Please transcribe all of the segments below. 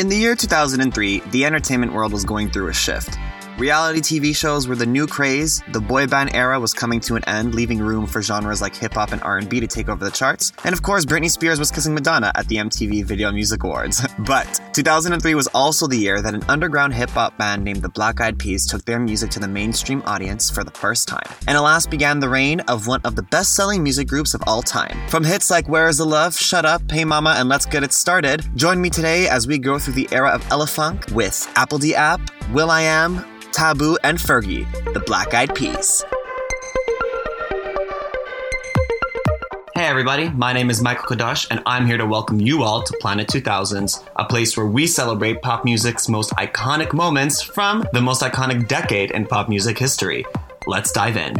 In the year 2003, the entertainment world was going through a shift. Reality TV shows were the new craze. The boy band era was coming to an end, leaving room for genres like hip hop and R&B to take over the charts. And of course, Britney Spears was kissing Madonna at the MTV Video Music Awards. but 2003 was also the year that an underground hip hop band named the Black Eyed Peas took their music to the mainstream audience for the first time. And alas began the reign of one of the best-selling music groups of all time. From hits like Where Is the Love, Shut Up, Hey Mama, and Let's Get It Started, join me today as we go through the era of Elephunk with apl.de.ap, Will I will.i.am, Taboo, and Fergie, the Black Eyed Peas. Hey everybody, my name is Michael Cadoch, and I'm here to welcome you all to Planet 2000s, a place where we celebrate pop music's most iconic moments from the most iconic decade in pop music history. Let's dive in.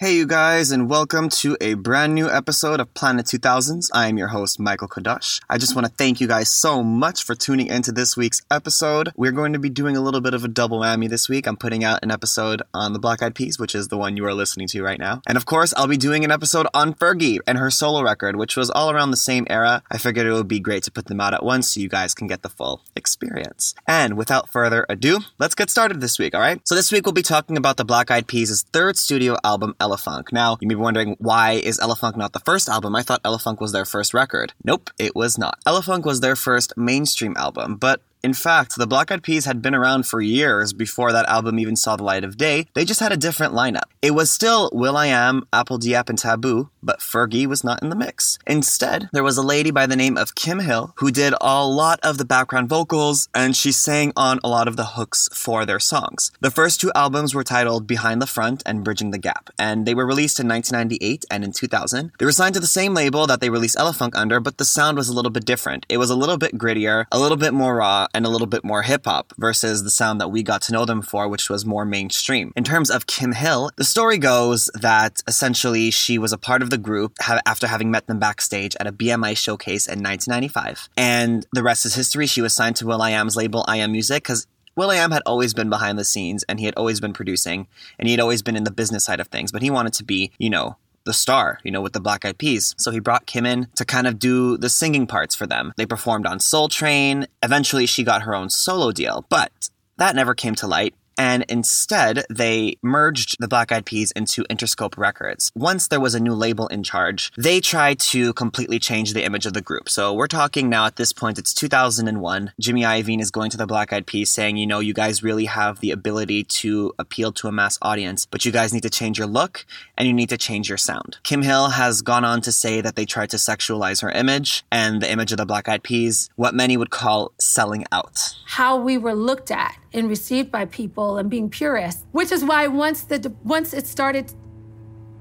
Hey, you guys, and welcome to a brand new episode of Planet 2000s. I am your host, Michael Cadoch. I just want to thank you guys so much for tuning into this week's episode. We're going to be doing a little bit of a double whammy this week. I'm putting out an episode on the Black Eyed Peas, which is the one you are listening to right now. And of course, I'll be doing an episode on Fergie and her solo record, which was all around the same era. I figured it would be great to put them out at once so you guys can get the full experience. And without further ado, let's get started this week, all right? So this week we'll be talking about the Black Eyed Peas' third studio album, Elephunk. Now, you may be wondering, why is Elephunk not the first album? I thought Elephunk was their first record. Nope, it was not. Elephunk was their first mainstream album, but in fact, the Black Eyed Peas had been around for years before that album even saw the light of day. They just had a different lineup. It was still Will I Am, will.i.am, apl.de.ap, and Taboo, but Fergie was not in the mix. Instead, there was a lady by the name of Kim Hill who did a lot of the background vocals and she sang on a lot of the hooks for their songs. The first two albums were titled Behind the Front and Bridging the Gap, and they were released in 1998 and in 2000. They were signed to the same label that they released Elephunk under, but the sound was a little bit different. It was a little bit grittier, a little bit more raw, and a little bit more hip hop versus the sound that we got to know them for, which was more mainstream. In terms of Kim Hill, the story goes that essentially she was a part of the group after having met them backstage at a BMI showcase in 1995. And the rest is history. She was signed to will.i.am's label, I Am Music, because will.i.am had always been behind the scenes and he had always been producing and he had always been in the business side of things, but he wanted to be, you know, the star, you know, with the Black Eyed Peas. So he brought Kim in to kind of do the singing parts for them. They performed on Soul Train. Eventually, she got her own solo deal, but that never came to light and instead they merged the Black Eyed Peas into Interscope Records. Once there was a new label in charge, they tried to completely change the image of the group. So we're talking now at this point, it's 2001. Jimmy Iovine is going to the Black Eyed Peas saying, you know, you guys really have the ability to appeal to a mass audience, but you guys need to change your look and you need to change your sound. Kim Hill has gone on to say that they tried to sexualize her image and the image of the Black Eyed Peas, what many would call selling out. How we were looked at and received by people and being purists, which is why once the once it started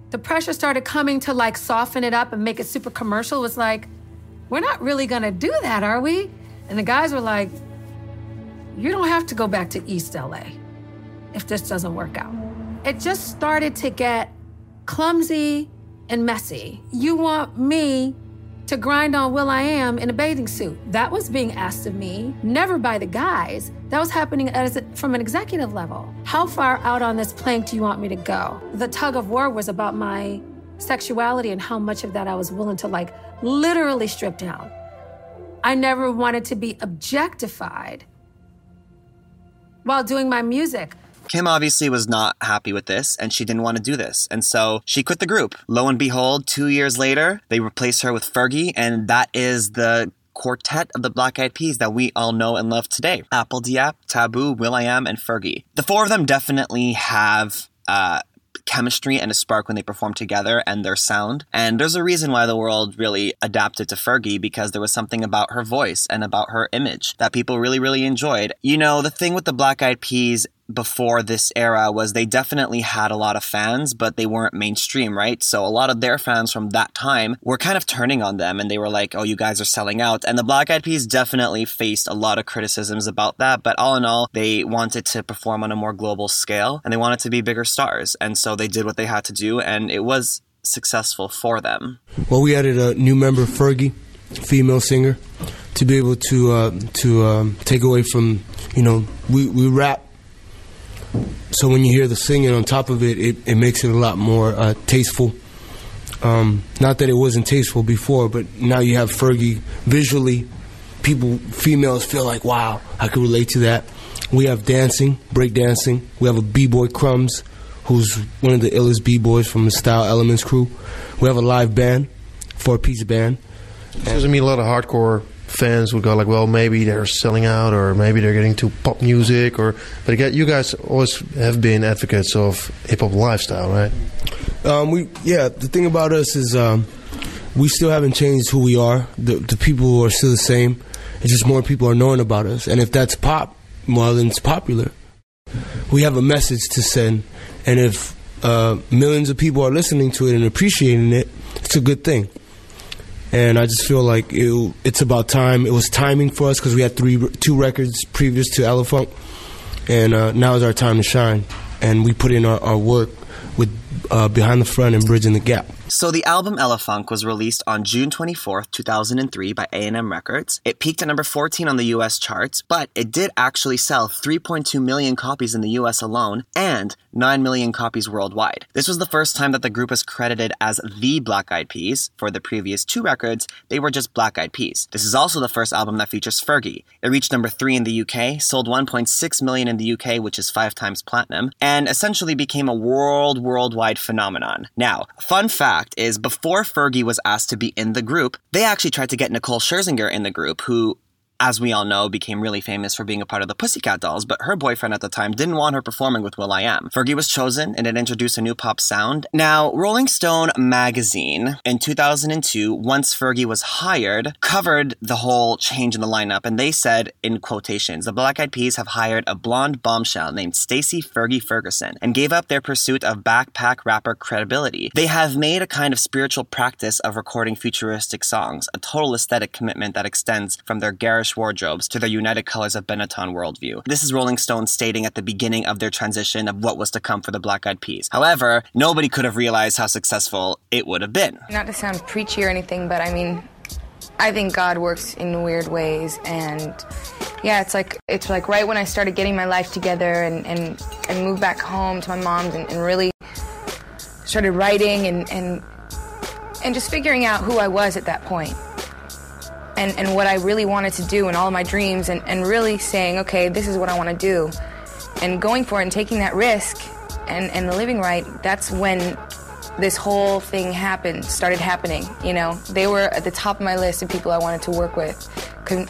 the pressure started coming to like soften it up and make it super commercial was like we're not really to do that, are we? And the guys were like you don't have to go back to East LA if this doesn't work out. It just started to get clumsy and messy. You want me to grind on will.i.am in a bathing suit. That was being asked of me, never by the guys. That was happening a, from an executive level. How far out on this plank do you want me to go? The tug of war was about my sexuality and how much of that I was willing to like literally strip down. I never wanted to be objectified while doing my music. Kim obviously was not happy with this and she didn't want to do this. And so she quit the group. Lo and behold, two years later, they replaced her with Fergie, and that is the quartet of the Black Eyed Peas that we all know and love today. apl.de.ap, Taboo, will.i.am, and Fergie. The four of them definitely have uh, chemistry and a spark when they perform together and their sound. And there's a reason why the world really adapted to Fergie because there was something about her voice and about her image that people really, really enjoyed. You know, the thing with the Black Eyed Peas before this era was they definitely had a lot of fans, but they weren't mainstream, right? So a lot of their fans from that time were kind of turning on them and they were like, oh, you guys are selling out. And the Black Eyed Peas definitely faced a lot of criticisms about that. But all in all, they wanted to perform on a more global scale and they wanted to be bigger stars. And so they did what they had to do and it was successful for them. Well, we added a new member, Fergie, female singer, to be able to uh, to um, take away from you know we, we rap so when you hear the singing on top of it, it, it makes it a lot more uh, tasteful. Um, not that it wasn't tasteful before, but now you have Fergie visually. People, females feel like, wow, I can relate to that. We have dancing, break dancing. We have a b-boy Crumbs, who's one of the illest b-boys from the Style Elements crew. We have a live band, four-piece band. Because I mean, a lot of hardcore fans would go like, well, maybe they're selling out, or maybe they're getting to pop music, or but again, you guys always have been advocates of hip hop lifestyle, right? Um, we yeah. The thing about us is um, we still haven't changed who we are. The, the people are still the same. It's just more people are knowing about us, and if that's pop, well, then it's popular. We have a message to send, and if uh, millions of people are listening to it and appreciating it, it's a good thing. And I just feel like it, it's about time. It was timing for us because we had three, two records previous to Elephunk, and uh, now is our time to shine. And we put in our, our work with uh, behind the front and bridging the gap. So the album Elephunk was released on June 24th, 2003 by A&M Records. It peaked at number 14 on the US charts, but it did actually sell 3.2 million copies in the US alone and 9 million copies worldwide. This was the first time that the group was credited as the Black Eyed Peas. For the previous two records, they were just Black Eyed Peas. This is also the first album that features Fergie. It reached number 3 in the UK, sold 1.6 million in the UK, which is 5 times platinum, and essentially became a world worldwide phenomenon. Now, fun fact is before Fergie was asked to be in the group, they actually tried to get Nicole Scherzinger in the group, who as we all know, became really famous for being a part of the Pussycat Dolls, but her boyfriend at the time didn't want her performing with will.i.am. Fergie was chosen and it introduced a new pop sound. Now, Rolling Stone magazine in 2002, once Fergie was hired, covered the whole change in the lineup and they said, in quotations, the Black Eyed Peas have hired a blonde bombshell named Stacy Fergie Ferguson and gave up their pursuit of backpack rapper credibility. They have made a kind of spiritual practice of recording futuristic songs, a total aesthetic commitment that extends from their garish wardrobes to their United Colors of Benetton worldview. This is Rolling Stone stating at the beginning of their transition of what was to come for the Black Eyed Peas. However, nobody could have realized how successful it would have been. Not to sound preachy or anything, but I mean, I think God works in weird ways and yeah, it's like it's like right when I started getting my life together and, and, and moved back home to my mom's and, and really started writing and, and and just figuring out who I was at that point and, and what I really wanted to do and all my dreams and, and really saying, okay, this is what I want to do. And going for it and taking that risk and, and living right, that's when this whole thing happened, started happening. You know, they were at the top of my list of people I wanted to work with.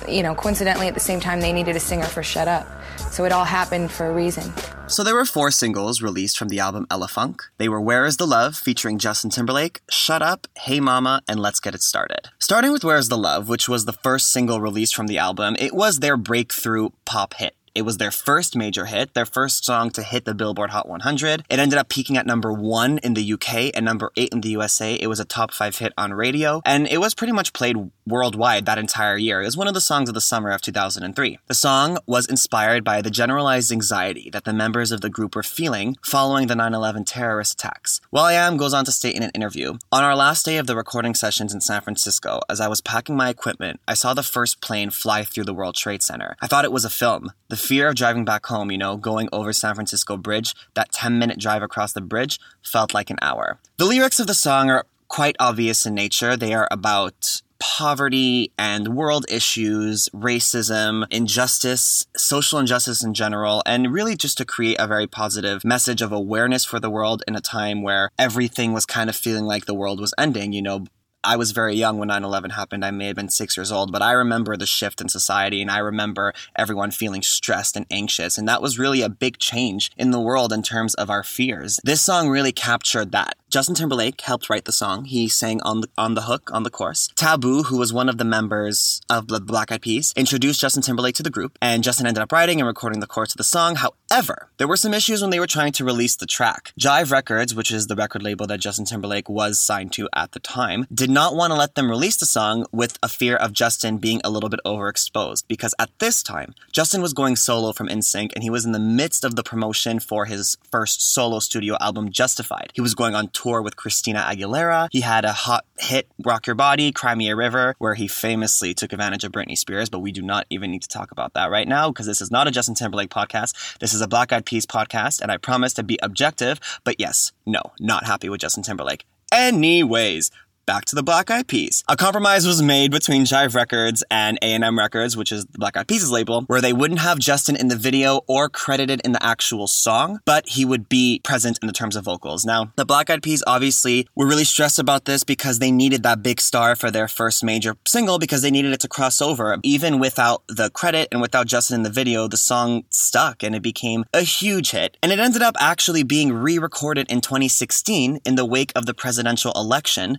You know, coincidentally, at the same time, they needed a singer for Shut Up. So it all happened for a reason. So there were four singles released from the album Elephunk. They were Where Is the Love featuring Justin Timberlake, Shut Up, Hey Mama, and Let's Get It Started. Starting with Where Is the Love, which was the first single released from the album, it was their breakthrough pop hit. It was their first major hit, their first song to hit the Billboard Hot 100. It ended up peaking at number one in the UK and number eight in the USA. It was a top five hit on radio, and it was pretty much played worldwide that entire year. It was one of the songs of the summer of 2003. The song was inspired by the generalized anxiety that the members of the group were feeling following the 9 11 terrorist attacks. will.i.am goes on to state in an interview On our last day of the recording sessions in San Francisco, as I was packing my equipment, I saw the first plane fly through the World Trade Center. I thought it was a film. The fear of driving back home, you know, going over San Francisco Bridge, that 10 minute drive across the bridge felt like an hour. The lyrics of the song are quite obvious in nature. They are about poverty and world issues, racism, injustice, social injustice in general, and really just to create a very positive message of awareness for the world in a time where everything was kind of feeling like the world was ending. You know, I was very young when 9 11 happened. I may have been six years old, but I remember the shift in society and I remember everyone feeling stressed and anxious. And that was really a big change in the world in terms of our fears. This song really captured that. Justin Timberlake helped write the song. He sang on the, on the hook on the chorus. Taboo, who was one of the members of the Black Eyed Peas, introduced Justin Timberlake to the group, and Justin ended up writing and recording the chorus of the song. However, there were some issues when they were trying to release the track. Jive Records, which is the record label that Justin Timberlake was signed to at the time, did not want to let them release the song with a fear of Justin being a little bit overexposed because at this time, Justin was going solo from NSYNC and he was in the midst of the promotion for his first solo studio album, Justified. He was going on tour with Christina Aguilera. He had a hot hit, Rock Your Body, Cry Me a River, where he famously took advantage of Britney Spears, but we do not even need to talk about that right now because this is not a Justin Timberlake podcast. This is a Black Eyed Peas podcast, and I promise to be objective, but yes, no, not happy with Justin Timberlake Anyways, back to the Black Eyed Peas. A compromise was made between Jive Records and A&M Records, which is the Black Eyed Peas label, where they wouldn't have Justin in the video or credited in the actual song, but he would be present in the terms of vocals. Now, the Black Eyed Peas obviously were really stressed about this because they needed that big star for their first major single because they needed it to cross over. Even without the credit and without Justin in the video, the song stuck and it became a huge hit. And it ended up actually being re-recorded in 2016 in the wake of the presidential election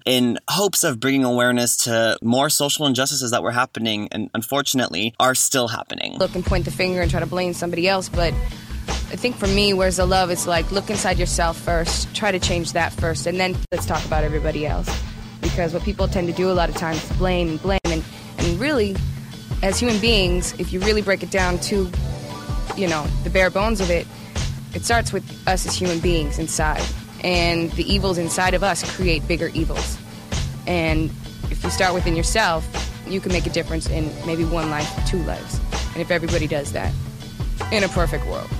hopes of bringing awareness to more social injustices that were happening and unfortunately are still happening. Look and point the finger and try to blame somebody else, but I think for me, where's the love? It's like look inside yourself first, try to change that first, and then let's talk about everybody else. Because what people tend to do a lot of times is blame and blame, and, and really, as human beings, if you really break it down to, you know, the bare bones of it, it starts with us as human beings inside. And the evils inside of us create bigger evils. And if you start within yourself, you can make a difference in maybe one life, two lives. And if everybody does that, in a perfect world.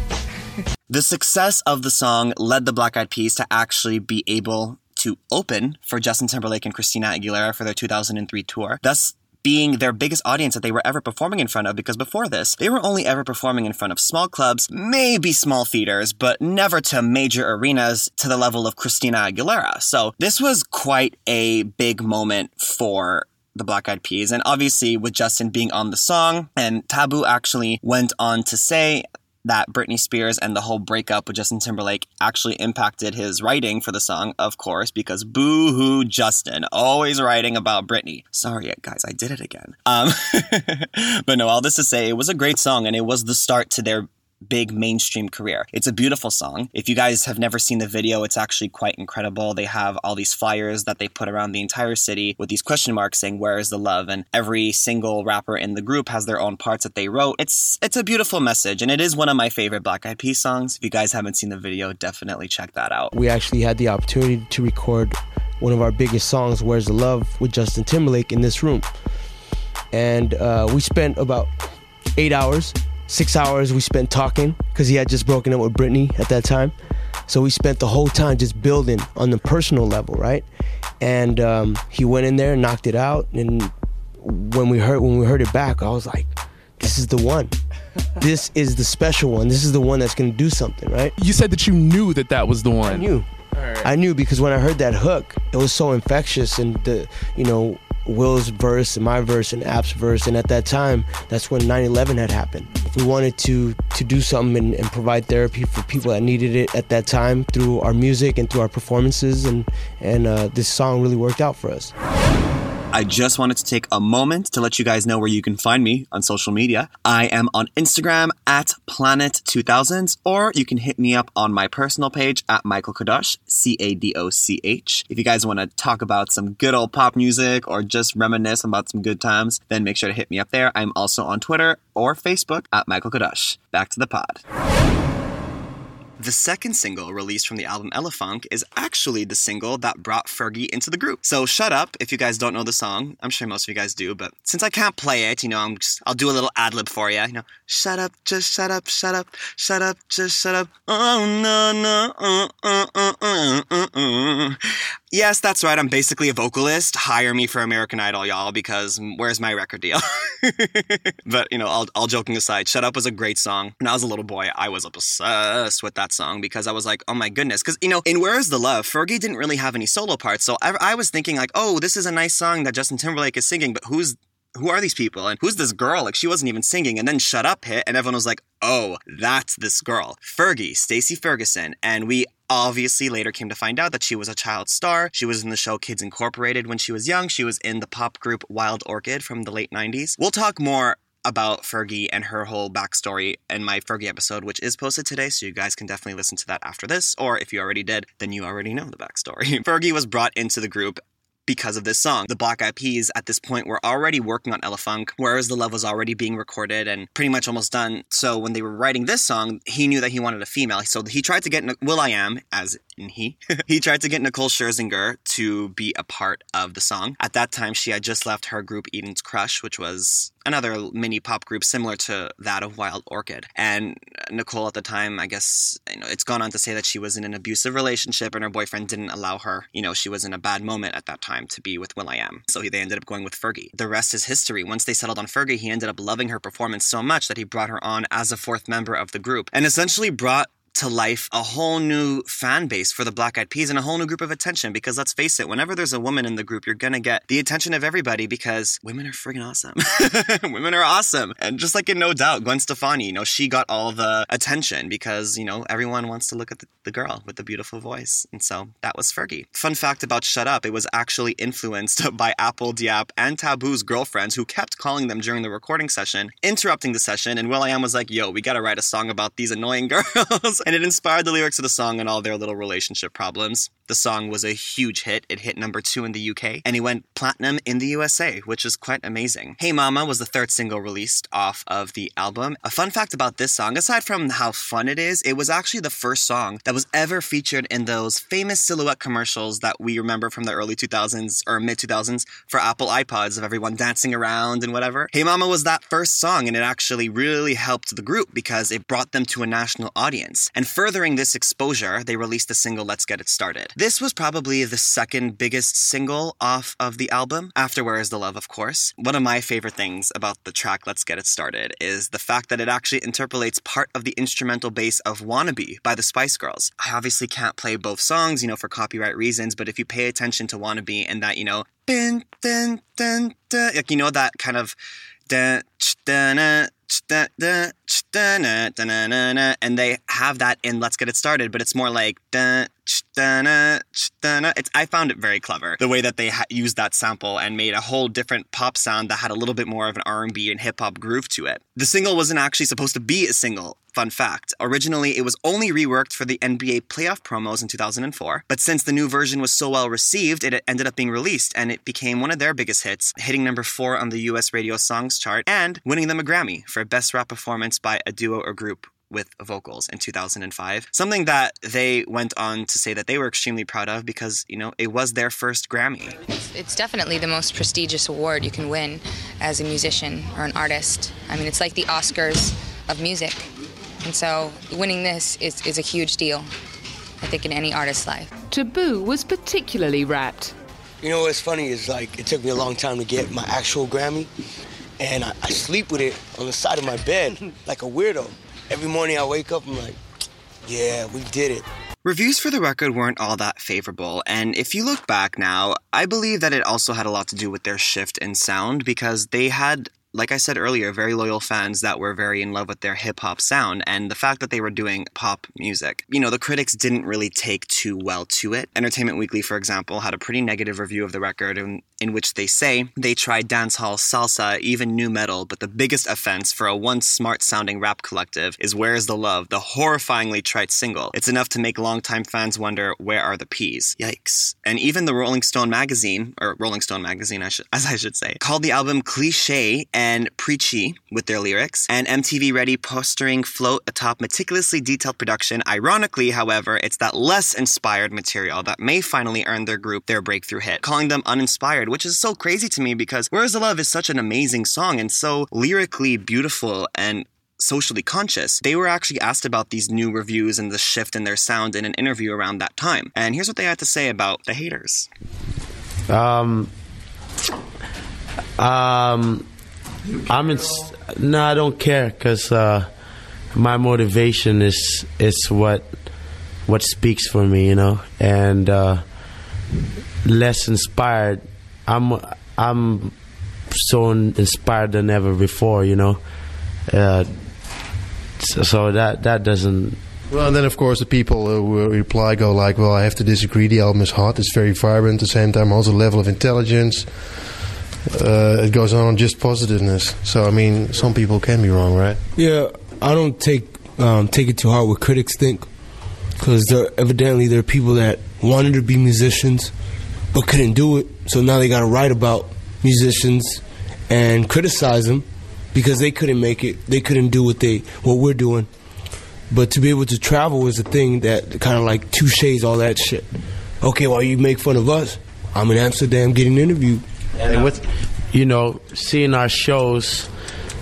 The success of the song led the Black Eyed Peas to actually be able to open for Justin Timberlake and Christina Aguilera for their 2003 tour, thus being their biggest audience that they were ever performing in front of because before this, they were only ever performing in front of small clubs, maybe small theaters, but never to major arenas to the level of Christina Aguilera. So this was quite a big moment for the Black Eyed Peas. And obviously, with Justin being on the song, and Taboo actually went on to say that Britney Spears and the whole breakup with Justin Timberlake actually impacted his writing for the song, of course, because boo hoo Justin, always writing about Britney. Sorry, guys, I did it again. Um, but no, all this to say, it was a great song and it was the start to their big mainstream career. It's a beautiful song. If you guys have never seen the video, it's actually quite incredible. They have all these flyers that they put around the entire city with these question marks saying where is the love and every single rapper in the group has their own parts that they wrote. It's it's a beautiful message and it is one of my favorite Black Eyed Peas songs. If you guys haven't seen the video, definitely check that out. We actually had the opportunity to record one of our biggest songs, Where's the Love, with Justin Timberlake in this room. And uh, we spent about eight hours, six hours we spent talking because he had just broken up with Britney at that time. So we spent the whole time just building on the personal level, right? And um, he went in there and knocked it out. And when we heard when we heard it back, I was like, "This is the one. This is the special one. This is the one that's gonna do something, right?" You said that you knew that that was the one. I knew. I knew because when I heard that hook, it was so infectious, and the you know Will's verse my verse and App's verse, and at that time, that's when 9/11 had happened. We wanted to to do something and, and provide therapy for people that needed it at that time through our music and through our performances, and and uh, this song really worked out for us. I just wanted to take a moment to let you guys know where you can find me on social media. I am on Instagram at Planet2000s, or you can hit me up on my personal page at Michael Cadoch, C A D O C H. If you guys want to talk about some good old pop music or just reminisce about some good times, then make sure to hit me up there. I'm also on Twitter or Facebook at Michael Cadoch. Back to the pod. The second single released from the album Elephunk is actually the single that brought Fergie into the group. So shut up if you guys don't know the song. I'm sure most of you guys do, but since I can't play it, you know, I'm just I'll do a little ad lib for you. You know, shut up, just shut up, shut up, shut up, just shut up. Oh no no, uh uh uh. uh. Yes, that's right. I'm basically a vocalist. Hire me for American Idol, y'all, because where's my record deal? but, you know, all, all joking aside, Shut Up was a great song. When I was a little boy, I was obsessed with that song because I was like, oh my goodness. Because, you know, in Where is the Love, Fergie didn't really have any solo parts. So I, I was thinking, like, oh, this is a nice song that Justin Timberlake is singing, but who's who are these people and who's this girl? Like she wasn't even singing. And then Shut Up hit, and everyone was like, oh, that's this girl, Fergie, Stacy Ferguson. And we obviously later came to find out that she was a child star. She was in the show Kids Incorporated when she was young. She was in the pop group Wild Orchid from the late 90s. We'll talk more about Fergie and her whole backstory in my Fergie episode, which is posted today, so you guys can definitely listen to that after this. Or if you already did, then you already know the backstory. Fergie was brought into the group because of this song. The Black Eyed Peas at this point were already working on Elephunk, whereas the love was already being recorded and pretty much almost done. So when they were writing this song, he knew that he wanted a female. So he tried to get will.i.am, as in he, he tried to get Nicole Scherzinger to be a part of the song. At that time, she had just left her group Eden's Crush, which was another mini pop group similar to that of Wild Orchid. And Nicole at the time, I guess, you know, it's gone on to say that she was in an abusive relationship and her boyfriend didn't allow her. You know, she was in a bad moment at that time to be with will.i.am. So they ended up going with Fergie. The rest is history. Once they settled on Fergie, he ended up loving her performance so much that he brought her on as a fourth member of the group and essentially brought to life a whole new fan base for the Black Eyed Peas and a whole new group of attention. Because let's face it, whenever there's a woman in the group, you're gonna get the attention of everybody because women are friggin' awesome. women are awesome. And just like in No Doubt, Gwen Stefani, you know, she got all the attention because, you know, everyone wants to look at the, the girl with the beautiful voice. And so that was Fergie. Fun fact about Shut Up, it was actually influenced by apl.de.ap and Taboo's girlfriends who kept calling them during the recording session, interrupting the session, and will.i.am was like, yo, we gotta write a song about these annoying girls and it inspired the lyrics of the song and all their little relationship problems. The song was a huge hit. It hit number two in the UK, and it went platinum in the USA, which is quite amazing. Hey Mama was the third single released off of the album. A fun fact about this song, aside from how fun it is, it was actually the first song that was ever featured in those famous silhouette commercials that we remember from the early 2000s or mid 2000s for Apple iPods of everyone dancing around and whatever. Hey Mama was that first song, and it actually really helped the group because it brought them to a national audience. And furthering this exposure, they released the single Let's Get It Started. This was probably the second biggest single off of the album, after Where Is the Love, of course. One of my favorite things about the track Let's Get It Started is the fact that it actually interpolates part of the instrumental bass of Wannabe by the Spice Girls. I obviously can't play both songs, you know, for copyright reasons, but if you pay attention to Wannabe and that, you know, dun, dun, dun, dun, like, you know, that kind of dun, dun, and they have that in Let's Get It Started, but it's more like it's, I found it very clever the way that they ha- used that sample and made a whole different pop sound that had a little bit more of an R&B and hip hop groove to it. The single wasn't actually supposed to be a single. Fun fact. Originally, it was only reworked for the NBA playoff promos in 2004, but since the new version was so well received, it ended up being released and it became one of their biggest hits, hitting number four on the US radio songs chart and winning them a Grammy for Best Rap Performance by a Duo or Group with vocals in 2005. Something that they went on to say that they were extremely proud of because, you know, it was their first Grammy. It's definitely the most prestigious award you can win as a musician or an artist. I mean, it's like the Oscars of music. And so winning this is, is a huge deal, I think, in any artist's life. Taboo was particularly rapt. You know what's funny is like it took me a long time to get my actual Grammy, and I, I sleep with it on the side of my bed like a weirdo. Every morning I wake up, I'm like, yeah, we did it. Reviews for the record weren't all that favorable, and if you look back now, I believe that it also had a lot to do with their shift in sound because they had like I said earlier, very loyal fans that were very in love with their hip hop sound and the fact that they were doing pop music. You know, the critics didn't really take too well to it. Entertainment Weekly, for example, had a pretty negative review of the record in, in which they say they tried dancehall, salsa, even new metal, but the biggest offense for a once smart sounding rap collective is Where's the Love, the horrifyingly trite single. It's enough to make longtime fans wonder where are the peas? Yikes. And even the Rolling Stone magazine, or Rolling Stone magazine, I as I should say, called the album cliche and preachy with their lyrics, and MTV Ready postering float atop meticulously detailed production. Ironically, however, it's that less inspired material that may finally earn their group their breakthrough hit, calling them uninspired, which is so crazy to me because Where's the Love is such an amazing song and so lyrically beautiful and socially conscious. They were actually asked about these new reviews and the shift in their sound in an interview around that time. And here's what they had to say about the haters. Um, um, I'm in. No, I don't care because uh, my motivation is is what what speaks for me, you know, and uh, less inspired. I'm I'm so inspired than ever before, you know. Uh, so, that that doesn't Well, and then of course the people who reply go like, "Well, I have to disagree. The album is hot. It's very vibrant. At the same time, also level of intelligence. Uh, it goes on just positiveness. So I mean, some people can be wrong, right? Yeah, I don't take um, take it too hard what critics think, because there evidently there are people that wanted to be musicians but couldn't do it. So now they got to write about musicians and criticize them because they couldn't make it. They couldn't do what they what we're doing. But to be able to travel is a thing that kind of like touches all that shit. Okay, well you make fun of us. I'm in Amsterdam getting interviewed. And with you know seeing our shows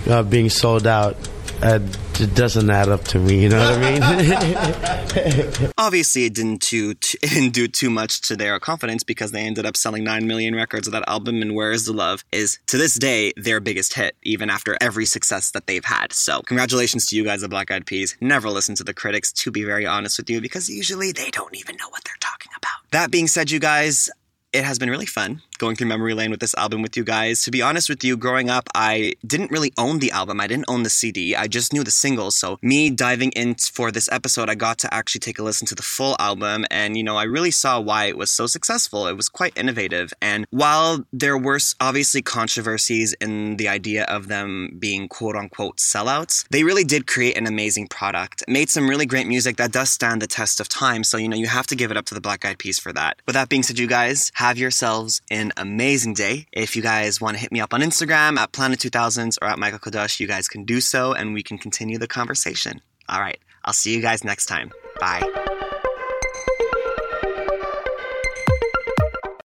uh, being sold out. Uh, it doesn't add up to me. You know what I mean? Obviously, it didn't do it didn't do too much to their confidence because they ended up selling nine million records of that album. And "Where Is the Love" is to this day their biggest hit, even after every success that they've had. So, congratulations to you guys, the Black Eyed Peas. Never listen to the critics, to be very honest with you, because usually they don't even know what they're talking about. That being said, you guys, it has been really fun going through memory lane with this album with you guys. To be honest with you, growing up, I didn't really own the album. I didn't own the CD. I just knew the singles. So me diving in for this episode, I got to actually take a listen to the full album. And, you know, I really saw why it was so successful. It was quite innovative. And while there were obviously controversies in the idea of them being quote unquote sellouts, they really did create an amazing product. Made some really great music that does stand the test of time. So, you know, you have to give it up to the Black Eyed Peas for that. With that being said, you guys have yourselves an an amazing day. If you guys want to hit me up on Instagram at Planet2000s or at Michael Cadoch, you guys can do so and we can continue the conversation. All right, I'll see you guys next time. Bye.